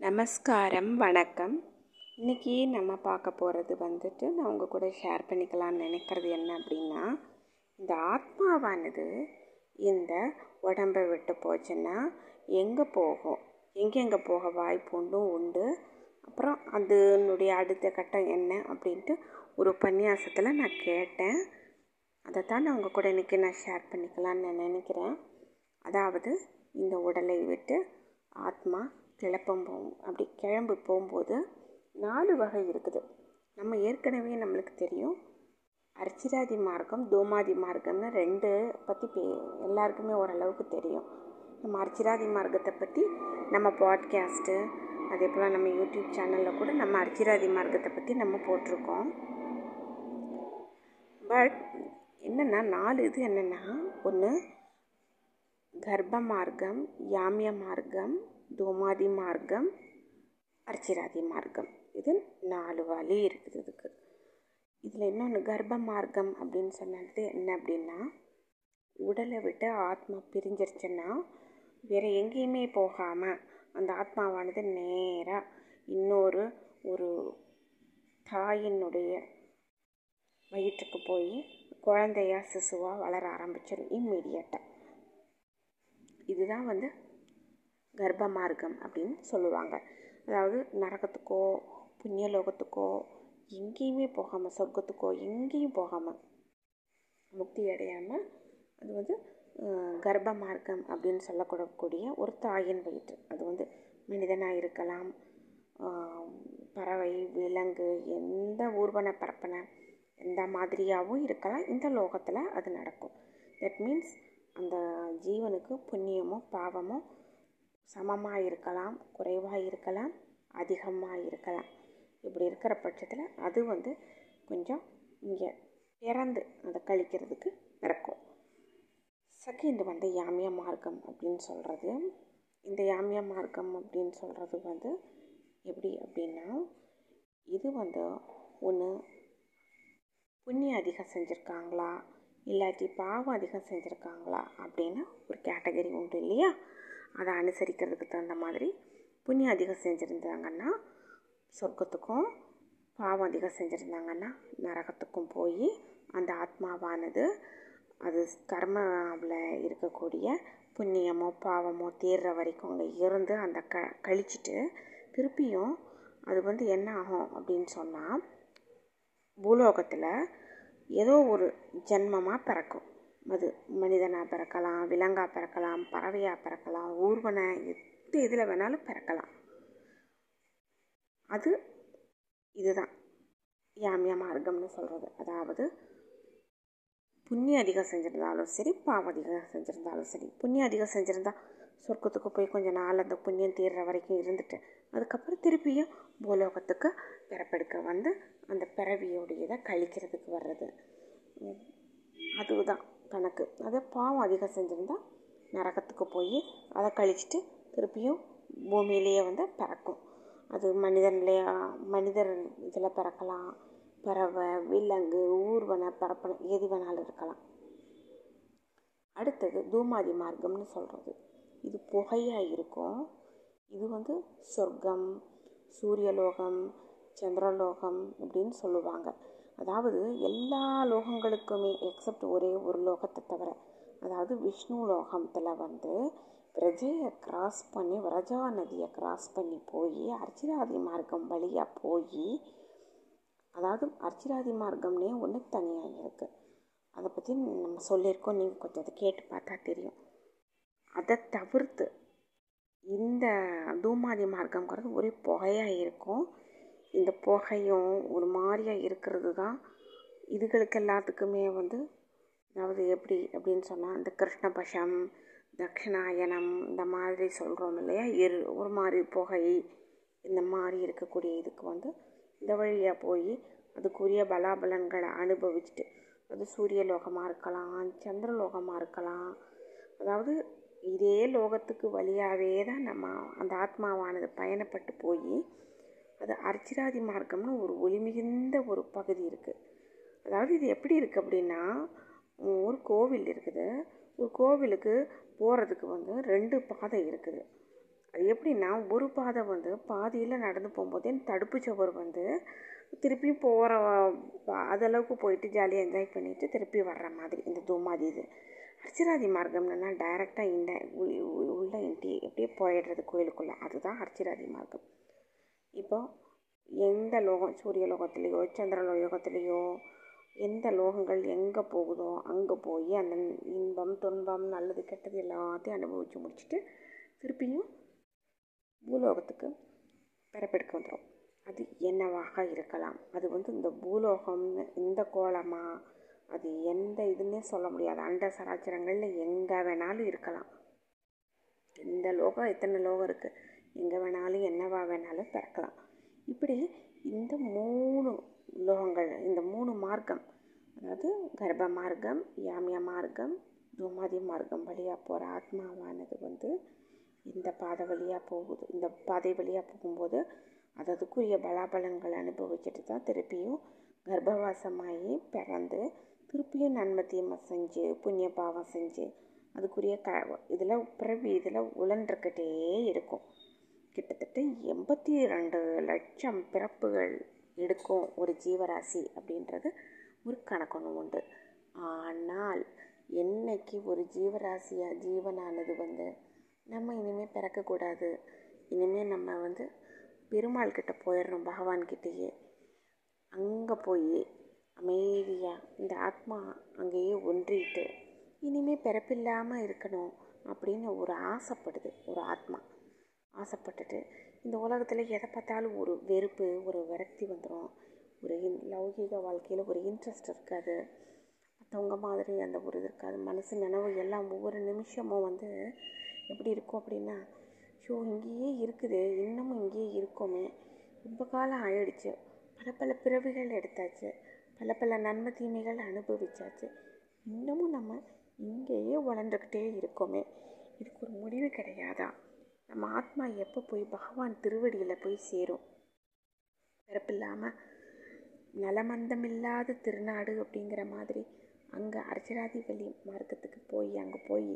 நமஸ்காரம் வணக்கம். இன்றைக்கி நம்ம பார்க்க போகிறது வந்துட்டு நான் உங்கள் கூட ஷேர் பண்ணிக்கலாம்னு நினைக்கிறது என்ன அப்படின்னா இந்த ஆத்மாவானது இந்த உடம்பை விட்டு போச்சுன்னா எங்கே போகும்? எங்கெங்கே போக வாய்ப்பு உண்டும் உண்டு. அப்புறம் அதனுடைய அடுத்த கட்டம் என்ன அப்படின்ட்டு ஒரு உபன்யாசத்தில் நான் கேட்டேன். அதை தான் நான் உங்கள் கூட இன்றைக்கி நான் ஷேர் பண்ணிக்கலாம்னு நான் நினைக்கிறேன். அதாவது இந்த உடலை விட்டு ஆத்மா கிளப்பம் போகும் அப்படி கிளம்பு போகும்போது நாலு வகை இருக்குது. நம்ம ஏற்கனவே நம்மளுக்கு தெரியும். அர்ச்சிராதி மார்க்கம் தோமாதி மார்க்கம்னு ரெண்டு பற்றி பே எல்லாருக்குமே ஓரளவுக்கு தெரியும். நம்ம அர்ச்சிராதி மார்க்கத்தை பற்றி நம்ம பாட்காஸ்ட்டு அதே போல் நம்ம யூடியூப் சேனலில் கூட நம்ம அர்ச்சிராதி மார்க்கத்தை பற்றி நம்ம போட்டிருக்கோம். பட் என்னென்னா நாலு இது என்னென்னா ஒன்று கர்ப்ப மார்க்கம் யாமிய மார்க்கம் தோமாதி மார்க்கம் அர்ச்சிராதி மார்க்கம். இது நாலு வழி இருக்குது இதுக்கு. இதில் இன்னொன்று கர்ப்ப மார்க்கம் அப்படின்னு சொன்னது என்ன அப்படின்னா உடலை விட்டு ஆத்மா பிரிஞ்சிருச்சுன்னா வேறு எங்கேயுமே போகாமல் அந்த ஆத்மாவானது நேராக இன்னொரு ஒரு தாயினுடைய வயிற்றுக்கு போய் குழந்தையா சிசுவாக வளர ஆரம்பிச்சிடும் இம்மீடியட்டாக இதுதான் வந்து கர்ப்ப மார்க்கம் அப்படின்னு சொல்லுவாங்க. அதாவது நரகத்துக்கோ புண்ணியலோகத்துக்கோ எங்கேயுமே போகாமல் சொர்க்கத்துக்கோ எங்கேயும் போகாமல் முக்தி அடையாமல் அது வந்து கர்ப்ப மார்க்கம் அப்படின்னு சொல்லக்கூடக்கூடிய ஒரு தாயின் வயிற்று. அது வந்து மனிதனாக இருக்கலாம் பறவை விலங்கு எந்த ஊர்வன பரப்பனை எந்த மாதிரியாகவும் இருக்கலாம். இந்த லோகத்தில் அது நடக்கும். தட் மீன்ஸ் அந்த ஜீவனுக்கு புண்ணியமோ பாவமோ சமமாக இருக்கலாம் குறைவாக இருக்கலாம் அதிகமாக இருக்கலாம். இப்படி இருக்கிற பட்சத்தில் அது வந்து கொஞ்சம் இங்கே பிறந்து அதை கழிக்கிறதுக்கு நடக்கும். செகண்ட் வந்து யாமிய மார்க்கம் அப்படின்னு சொல்கிறது இந்த யாமிய மார்க்கம் அப்படின்னு சொல்கிறது வந்து எப்படி அப்படின்னா இது வந்து ஒன்று புண்ணியம் அதிகம் செஞ்சுருக்காங்களா? இல்லாட்டி பாவம் அதிகம் செஞ்சுருக்காங்களா? அப்படின்னு ஒரு கேட்டகரி உண்டு இல்லையா? அதை அனுசரிக்கிறதுக்கு தகுந்த மாதிரி புண்ணியம் அதிகம் செஞ்சுருந்தாங்கன்னா சொர்க்கத்துக்கும் பாவம் அதிகம் செஞ்சுருந்தாங்கன்னா நரகத்துக்கும் போய் அந்த ஆத்மாவானது அது கர்மாவில் இருக்கக்கூடிய புண்ணியமோ பாவமோ தீர்ற வரைக்கும் அங்கே இருந்து அந்த க கழிச்சிட்டு திருப்பியும் அது வந்து என்ன ஆகும் அப்படின்னு சொன்னால் பூலோகத்தில் ஏதோ ஒரு ஜென்மமாக பிறக்கும். அது மனிதனாக பிறக்கலாம் விலங்காக பிறக்கலாம் பறவையாக பிறக்கலாம் ஊர்வனை எந்த இதில் வேணாலும் பிறக்கலாம். அது இதுதான். யாமிய மார்க்கம்னு சொல்கிறது அதாவது புண்ணியம் அதிகம் செஞ்சுருந்தாலும் சரி பாவம் அதிகம் செஞ்சுருந்தாலும் சரி புண்ணியம் அதிகம் செஞ்சுருந்தா சொர்க்கத்துக்கு போய் கொஞ்சம் நாள் அந்த புண்ணியம் தீர்ற வரைக்கும் இருந்துட்டு அதுக்கப்புறம் திருப்பியும் பூலோகத்துக்கு பிறப்பெடுக்க வந்து அந்த பிறவியோடைய இதை கழிக்கிறதுக்கு வர்றது. அதுதான். கணக்கு. அதை பாவம் அதிகம் செஞ்சிருந்தால் நரகத்துக்கு போய் அதை கழிச்சிட்டு திருப்பியும் பூமியிலேயே வந்து பிறக்கும். அது மனிதன்லேயே மனிதர் இதில் பிறக்கலாம். பறவை விலங்கு ஊர்வன பரப்பனை எது வேணாலும் இருக்கலாம். அடுத்தது தூமாதி மார்க்கம்னு சொல்கிறது இது புகையாக இருக்கும். இது வந்து சொர்க்கம் சூரியலோகம் சந்திரலோகம் அப்படின்னு சொல்லுவாங்க. அதாவது எல்லா லோகங்களுக்குமே எக்ஸப்ட் ஒரே ஒரு லோகத்தை தவிர அதாவது விஷ்ணு லோகத்தில் வந்து பிரஜையை கிராஸ் பண்ணி வரஜா நதியை கிராஸ் பண்ணி போய் அர்ச்சிராதி மார்க்கம் வழியாக போய் அதாவது அர்ச்சிராதி மார்க்கம்னே ஒன்று தனியாக இருக்குது அதை பற்றி நம்ம சொல்லியிருக்கோம். நீங்கள் கொஞ்சம் அதை கேட்டு பார்த்தா தெரியும். அதை தவிர்த்து இந்த தூமாதி மார்க்கங்கிறது ஒரே புகையாக இருக்கும். இந்த புகையும் ஒரு மாதிரியாக இருக்கிறது தான் இதுகளுக்கு எல்லாத்துக்குமே வந்து அதாவது எப்படி அப்படின்னு சொன்னால் இந்த கிருஷ்ணபஷம் தக்ஷணாயனம் இந்த மாதிரி சொல்கிறோம் இல்லையா? எரு ஒரு மாதிரி புகை இந்த மாதிரி இருக்கக்கூடிய இதுக்கு வந்து இந்த வழியாக போய் அதுக்குரிய பலாபலன்களை அனுபவிச்சுட்டு அது சூரிய லோகமாக இருக்கலாம் சந்திரலோகமாக இருக்கலாம். அதாவது இதே லோகத்துக்கு வழியாகவே தான் நம்ம அந்த ஆத்மாவானது பயணப்பட்டு போய் அது அர்ச்சிராதி மார்க்கம்னு ஒரு ஒளி மிகுந்த ஒரு பகுதி இருக்குது அதாவது இது எப்படி இருக்குது அப்படின்னா ஒரு கோவில் இருக்குது. ஒரு கோவிலுக்கு போகிறதுக்கு வந்து ரெண்டு பாதை இருக்குது. அது எப்படின்னா ஒரு பாதை வந்து பாதியில் நடந்து போகும்போதே தடுப்பு சுவர் வந்து திருப்பியும் போகிற அதளவுக்கு போயிட்டு ஜாலியாக என்ஜாய் பண்ணிவிட்டு திருப்பி வர்ற மாதிரி இந்த தூமாதி இது. அர்ச்சிராதி மார்க்கம்னா டைரெக்டாக இந்த உள்ள இன்டி அப்படியே போயிடுறது கோயிலுக்குள்ளே. அதுதான் அர்ச்சிராதி மார்க்கம். இப்போ எந்த லோகம் சூரிய லோகத்துலேயோ சந்திர லோகத்துலேயோ எந்த லோகங்கள் எங்கே போகுதோ அங்கே போய் அந்த இன்பம் துன்பம் நல்லது கெட்டது எல்லாத்தையும் அனுபவித்து முடிச்சுட்டு திருப்பியும் பூலோகத்துக்கு பிறப்பெடுக்க வந்துடும் அது என்னவாக இருக்கலாம்? அது வந்து இந்த பூலோகம்னு இந்த கோலமா? அது எந்த இதுன்னே சொல்ல முடியாது. அண்ட சராச்சரங்களில் எங்கே வேணாலும் இருக்கலாம். இந்த லோகம் எத்தனை லோகம் இருக்குது எங்கே வேணாலும் என்னவா வேணாலும் பிறக்கலாம். இப்படி இந்த மூணு லோகங்கள் இந்த மூணு மார்க்கம் அதாவது கர்ப்ப மார்க்கம் யாமிய மார்க்கம் தூமாதி மார்க்கம் வழியாக போகிற ஆத்மாவானது வந்து இந்த பாதை வழியாக போகுது. இந்த பாதை வழியாக போகும்போது அது அதுக்குரிய பலாபலன்களை அனுபவிச்சுட்டு தான் திருப்பியும் கர்ப்பவாசமாகி பிறந்து திருப்பியும் நன்மை தீமை செஞ்சு புண்ணிய பாவம் செஞ்சு அதுக்குரிய க இதில் பிறவி இதில் உழன்றுக்கிட்டே இருக்கும். கிட்டத்தட்ட எண்பத்தி ரெண்டு லட்சம் பிறப்புகள் எடுக்கும் ஒரு ஜீவராசி அப்படின்றது ஒரு கணக்கொன்று உண்டு. ஆனால் என்னைக்கு ஒரு ஜீவராசியாக ஜீவனானது வந்து நம்ம இனிமேல் பிறக்கக்கூடாது இனிமேல் நம்ம வந்து பெருமாள் கிட்ட போயிடணும் பகவான்கிட்டேயே அங்கே போய் அமைதியாக இந்த ஆத்மா அங்கேயே ஒன்றிட்டு இனிமேல் பிறப்பில்லாமல் இருக்கணும் அப்படின்னு ஒரு ஆசைப்படுது ஒரு ஆத்மா. ஆசைப்பட்டுட்டு இந்த உலகத்தில் எதை பார்த்தாலும் ஒரு வெறுப்பு ஒரு விரக்தி வந்துடும் ஒரு லௌகீக வாழ்க்கையில் ஒரு இன்ட்ரெஸ்ட் இருக்காது. மற்றவங்க மாதிரி அந்த ஒரு இது இருக்காது. மனசு நினைவு எல்லாம் ஒவ்வொரு நிமிஷமும் வந்து எப்படி இருக்கும் அப்படின்னா ஷோ இங்கேயே இருக்குது. இன்னமும் இங்கேயே இருக்கோமே. ரொம்ப காலம் ஆயிடுச்சு. பல பல பிறவிகள் எடுத்தாச்சு. பல பல நன்மை தீமைகள் அனுபவிச்சாச்சு. இன்னமும் நம்ம இங்கேயே வளர்ந்துக்கிட்டே இருக்கோமே. இதுக்கு ஒரு முடிவு கிடையாதா? நம்ம ஆத்மா எப்போ போய் பகவான் திருவடியில் போய் சேரும்? பிறப்பில்லாமல் நலமந்தமில்லாத திருநாடு அப்படிங்கிற மாதிரி அங்கே அர்ச்சராதிபலி மார்க்கத்துக்கு போய் அங்கே போய்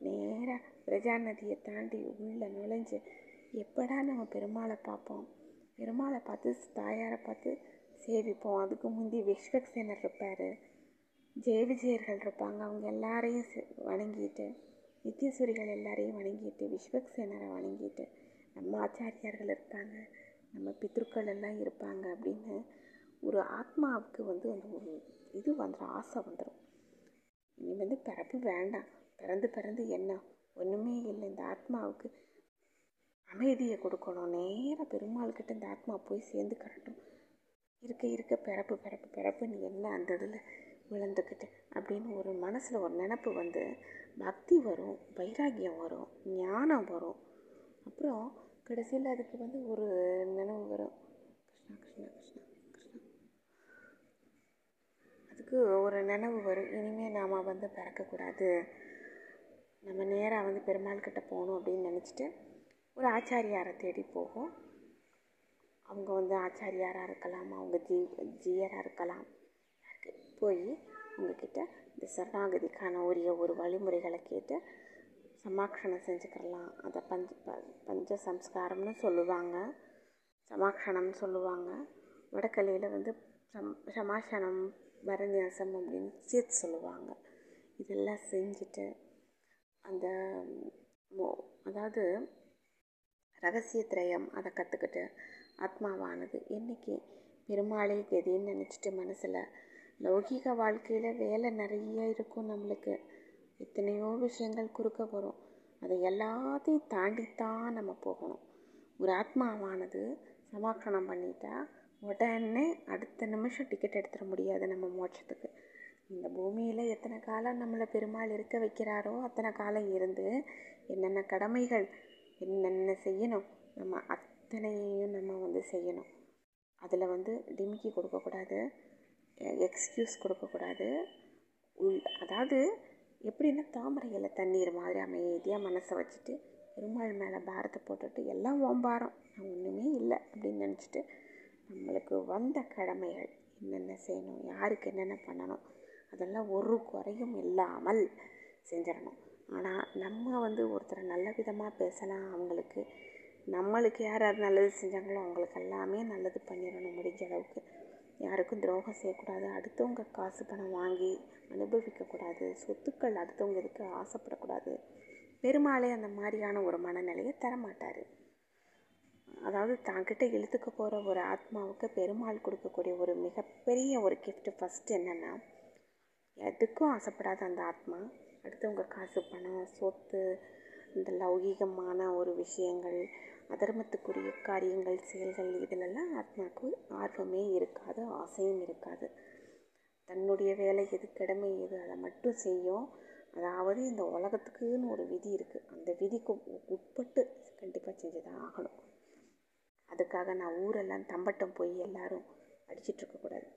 நேராக பிரஜா நதியை தாண்டி உள்ளே நுழைஞ்சு எப்படா நம்ம பெருமாளை பார்ப்போம்? பெருமாளை பார்த்து தாயாரை பார்த்து சேவிப்போம். அதுக்கு முந்தி விஸ்வக்சேனர் இருப்பார். ஜெய விஜயர்கள் இருப்பாங்க. அவங்க எல்லாரையும் வணங்கிட்டு நித்தியஸ்வரிகள் எல்லாரையும் வணங்கிட்டு விஸ்வக்சேனரை வணங்கிட்டு நம்ம ஆச்சாரியார்கள் இருப்பாங்க நம்ம பித்ருக்கள் எல்லாம் இருப்பாங்க அப்படின்னு ஒரு ஆத்மாவுக்கு வந்து அந்த ஒரு இது வந்துடும் ஆசை வந்துடும் இனி வந்து பிறப்பு வேண்டாம். பிறந்து பிறந்து என்ன? ஒன்றுமே இல்லை. இந்த ஆத்மாவுக்கு அமைதியை கொடுக்கணும். நேராக பெருமாள்கிட்ட இந்த ஆத்மா போய் சேர்ந்து கரட்டும் இருக்க இருக்க பிறப்பு பிறப்பு பிறப்பு என்ன அந்த இதில் விழுந்துக்கிட்டு அப்படின்னு ஒரு மனசில் ஒரு நினப்பு வந்து பக்தி வரும் வைராக்கியம் வரும் ஞானம் வரும். அப்புறம் கடைசியில் அதுக்கு வந்து ஒரு நினைவு வரும். கிருஷ்ணா கிருஷ்ணா கிருஷ்ணா கிருஷ்ணா. அதுக்கு ஒரு நினைவு வரும். இனிமேல் நாம் வந்து பிறக்கக்கூடாது. நம்ம நேராக வந்து பெருமாள் கிட்ட போகணும் அப்படின்னு நினச்சிட்டு ஒரு ஆச்சாரியாரை தேடி போகும். அவங்க வந்து ஆச்சாரியாராக இருக்கலாம் அவங்க ஜீ ஜீயராக இருக்கலாம். போய் உங்ககிட்ட இந்த சரணாகதிக்கான உரிய ஒரு வழிமுறைகளை கேட்டு சமாக்ஷணம் செஞ்சுக்கிறலாம். அதை பஞ்ச ப பஞ்ச சம்ஸ்காரம்னு சொல்லுவாங்க. சமாக்ஷணம்னு சொல்லுவாங்க. வடக்கலையில் வந்து சம் சமாஷனம் வரநியாசம் அப்படின்னு சேர்த்து சொல்லுவாங்க. இதெல்லாம் செஞ்சுட்டு அந்த மோ அதாவது ரகசியத்திரயம் அதை கற்றுக்கிட்டு ஆத்மாவானது என்றைக்கு பெருமாளே கதின்னு நினச்சிட்டு மனசில் லௌகீக வாழ்க்கையில் வேலை நிறைய இருக்கும் நம்மளுக்கு. எத்தனையோ விஷயங்கள் குறுக்க வரும். அதை எல்லாத்தையும் தாண்டித்தான் நம்ம போகணும். ஒரு ஆத்மாவானது சமாக்கணம் பண்ணிட்டா உடனே அடுத்த நிமிஷம் டிக்கெட் எடுத்துட முடியாது நம்ம மோட்சத்துக்கு. இந்த பூமியில் எத்தனை காலம் நம்மளை பெருமாள் இருக்க வைக்கிறாரோ அத்தனை காலம் இருந்து என்னென்ன கடமைகள் என்னென்ன செய்யணும் நம்ம அத்தனையும் நம்ம வந்து செய்யணும். அதில் வந்து டிமிக்கி கொடுக்கக்கூடாது எக்ஸ்கியூஸ் கொடுக்கக்கூடாது. உள் அதாவது எப்படின்னா தாமரை இலை தண்ணீர் மாதிரி அமைதியாக மனசை வச்சுட்டு பெருமாள் மேலே பாரத்தை போட்டுட்டு எல்லாம் ஓம்பாரம் நான் ஒன்றுமே இல்லை அப்படின்னு நினச்சிட்டு நம்மளுக்கு வந்த கடமைகள் என்னென்ன செய்யணும் யாருக்கு என்னென்ன பண்ணணும் அதெல்லாம் ஒரு குறையும் இல்லாமல் செஞ்சிடணும். ஆனால் நம்ம வந்து ஒருத்தரை நல்ல விதமாக பேசலாம் அவங்களுக்கு நம்மளுக்கு யார் யார் நல்லது செஞ்சாங்களோ அவங்களுக்கு எல்லாமே நல்லது பண்ணிடணும் முடிஞ்ச அளவுக்கு. யாருக்கும் துரோகம் செய்யக்கூடாது. அடுத்தவங்க காசு பணம் வாங்கி அனுபவிக்கக்கூடாது. சொத்துக்கள் அடுத்தவங்க இதுக்கு ஆசைப்படக்கூடாது. பெருமாளே அந்த மாதிரியான ஒரு மனநிலையை தரமாட்டார். அதாவது தாங்கிட்ட இழுத்துக்க போகிற ஒரு ஆத்மாவுக்கு பெருமாள் கொடுக்கக்கூடிய ஒரு மிகப்பெரிய ஒரு கிஃப்ட் ஃபஸ்ட்டு என்னென்னா எதுக்கும் ஆசைப்படாத அந்த ஆத்மா அடுத்தவங்க காசு பணம் சொத்து இந்த லௌகீகமான ஒரு விஷயங்கள் அதர்மத்துக்குரிய காரியங்கள் செயல்கள் இதிலெல்லாம் ஆத்மாவுக்கு ஆர்வமே இருக்காது ஆசையும் இருக்காது. தன்னுடைய வேலை எது கடமை எது அதை மட்டும் செய்யும். அதாவது இந்த உலகத்துக்குன்னு ஒரு விதி இருக்குது அந்த விதிக்கு உட்பட்டு கண்டிப்பாக செஞ்சு தான் ஆகணும். அதுக்காக நான் ஊரெல்லாம் தம்பட்டம் போய் எல்லாரும் அடிச்சிட்ருக்கக்கூடாது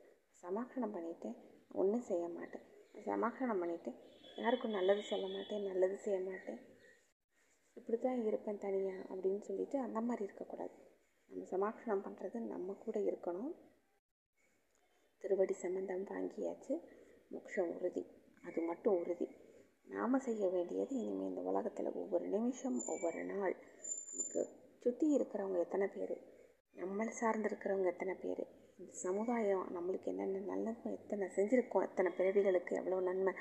சமாதானம் பண்ணிவிட்டேன் ஒன்றும் செய்ய மாட்டேன். சமாதானம் பண்ணிவிட்டேன் யாருக்கும் நல்லது சொல்ல மாட்டேன் நல்லது செய்ய மாட்டேன். இப்படி தான் இருப்பேன் தனியாக அப்படின்னு சொல்லிட்டு அந்த மாதிரி இருக்கக்கூடாது. நம்ம சமாக்ஷணம் பண்ணுறது நம்ம கூட இருக்கணும். திருவடி சம்பந்தம் வாங்கியாச்சு. மோட்சம் உறுதி. அது மட்டும் உறுதி. நாம் செய்ய வேண்டியது இனிமேல் இந்த உலகத்தில் ஒவ்வொரு நிமிஷம் ஒவ்வொரு நாள். நமக்கு சுற்றி இருக்கிறவங்க எத்தனை பேர்? நம்மளை சார்ந்து இருக்கிறவங்க எத்தனை பேர்? இந்த சமுதாயம் நம்மளுக்கு என்னென்ன நல்லது எத்தனை செஞ்சுருக்கோம் எத்தனை பிறவிகளுக்கு எவ்வளோ நன்மை?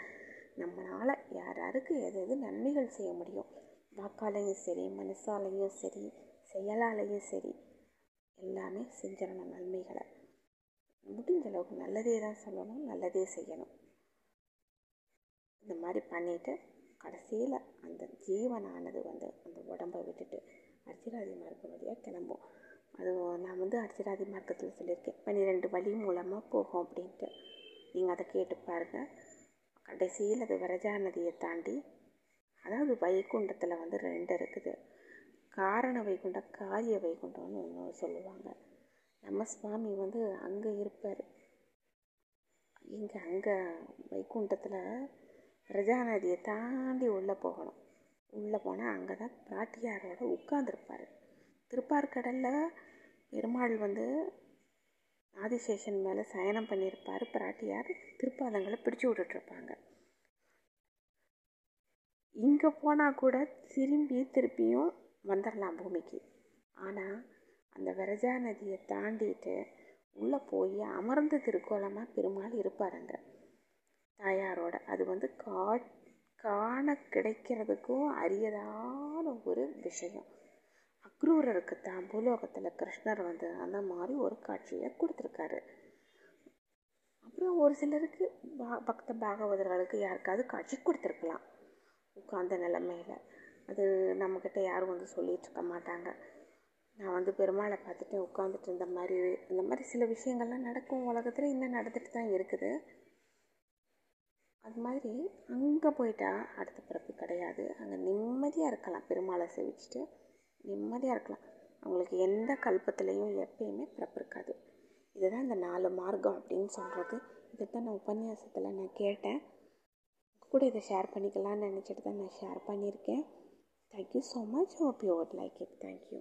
நம்மளால் யார் யாருக்கு எது எது நன்மைகள் செய்ய முடியும்? வாக்காலையும் சரி மனசாலையும் சரி செயலாலையும் சரி எல்லாமே செஞ்சிடணும் நன்மைகளை. முடிஞ்ச அளவுக்கு நல்லதே தான் சொல்லணும் நல்லதே செய்யணும். இந்த மாதிரி பண்ணிவிட்டு கடைசியில் அந்த ஜீவனானது வந்து அந்த உடம்பை விட்டுட்டு அர்ச்சிராதி மார்க்கம் வழியாக கிளம்பும். அது நான் வந்து அர்ச்சிராதி மார்க்கத்தில் சொல்லியிருக்கேன் பன்னிரெண்டு வழி மூலமாக போகும் அப்படின்ட்டு. நீங்கள் அதை கேட்டு பாருங்கள் கடைசியில் அது விரஜா நதியை தாண்டி அதாவது வைகுண்டத்தில் வந்து ரெண்டு இருக்குது. காரண வைகுண்டம் காரிய வைகுண்டம்னு ஒன்று சொல்லுவாங்க. நம்ம சுவாமி வந்து அங்கே இருப்பார். இங்கே அங்கே வைகுண்டத்தில் பிரஜா நதியை தாண்டி உள்ளே போகணும். உள்ளே போனால் அங்கே தான் பிராட்டியாரோட உட்காந்துருப்பார் திருப்பார்கடலில் பெருமாள் வந்து ஆதிசேஷன் மேலே சயனம் பண்ணியிருப்பார். பிராட்டியார் திருப்பாதங்களை பிடிச்சி விட்டுட்ருப்பாங்க இங்கே போனால் கூட திரும்பி திருப்பியும் வந்துடலாம் பூமிக்கு. ஆனால் அந்த விரஜா நதியை தாண்டிட்டு உள்ளே போய் அமர்ந்த திருக்கோலமாக பெருமாள் இருப்பாருங்க. தாயாரோட. அது வந்து கா காண கிடைக்கிறதுக்கும் அரியதான ஒரு விஷயம். அக்ரூரருக்கு தான் பூலோகத்தில் கிருஷ்ணர் வந்து அந்த மாதிரி ஒரு காட்சியை கொடுத்துருக்காரு. அப்புறம் ஒரு சிலருக்கு பக்த பாகவதர்களுக்கு யாருக்காவது காட்சி கொடுத்துருக்கலாம். உட்கார்ந்த நிலமையில். அது நம்மக்கிட்ட யாரும் வந்து சொல்லிகிட்ருக்க மாட்டாங்க. நான் வந்து பெருமாளை பார்த்துட்டு உட்காந்துட்டு இருந்த மாதிரி இந்த மாதிரி சில விஷயங்கள்லாம் நடக்கும். உலகத்தில் இன்னும் நடந்துட்டு தான் இருக்குது. அது மாதிரி அங்கே போயிட்டா அடுத்த பிறப்பு கிடையாது. அங்கே நிம்மதியாக இருக்கலாம். பெருமாளை சேவிச்சுட்டு நிம்மதியாக இருக்கலாம். அவங்களுக்கு எந்த கல்பத்துலேயும் எப்பயுமே பிறப்பு இருக்காது. இதுதான் இந்த நாலு மார்க்கம் அப்படின்னு சொல்கிறது இதை தான் நான் உபன்யாசத்தில் நான் கேட்டேன். கூட இதை ஷேர் பண்ணிக்கலாம்னு நினச்சிட்டு தான் நான் ஷேர் பண்ணியிருக்கேன். Thank you so much hope you would like it thank you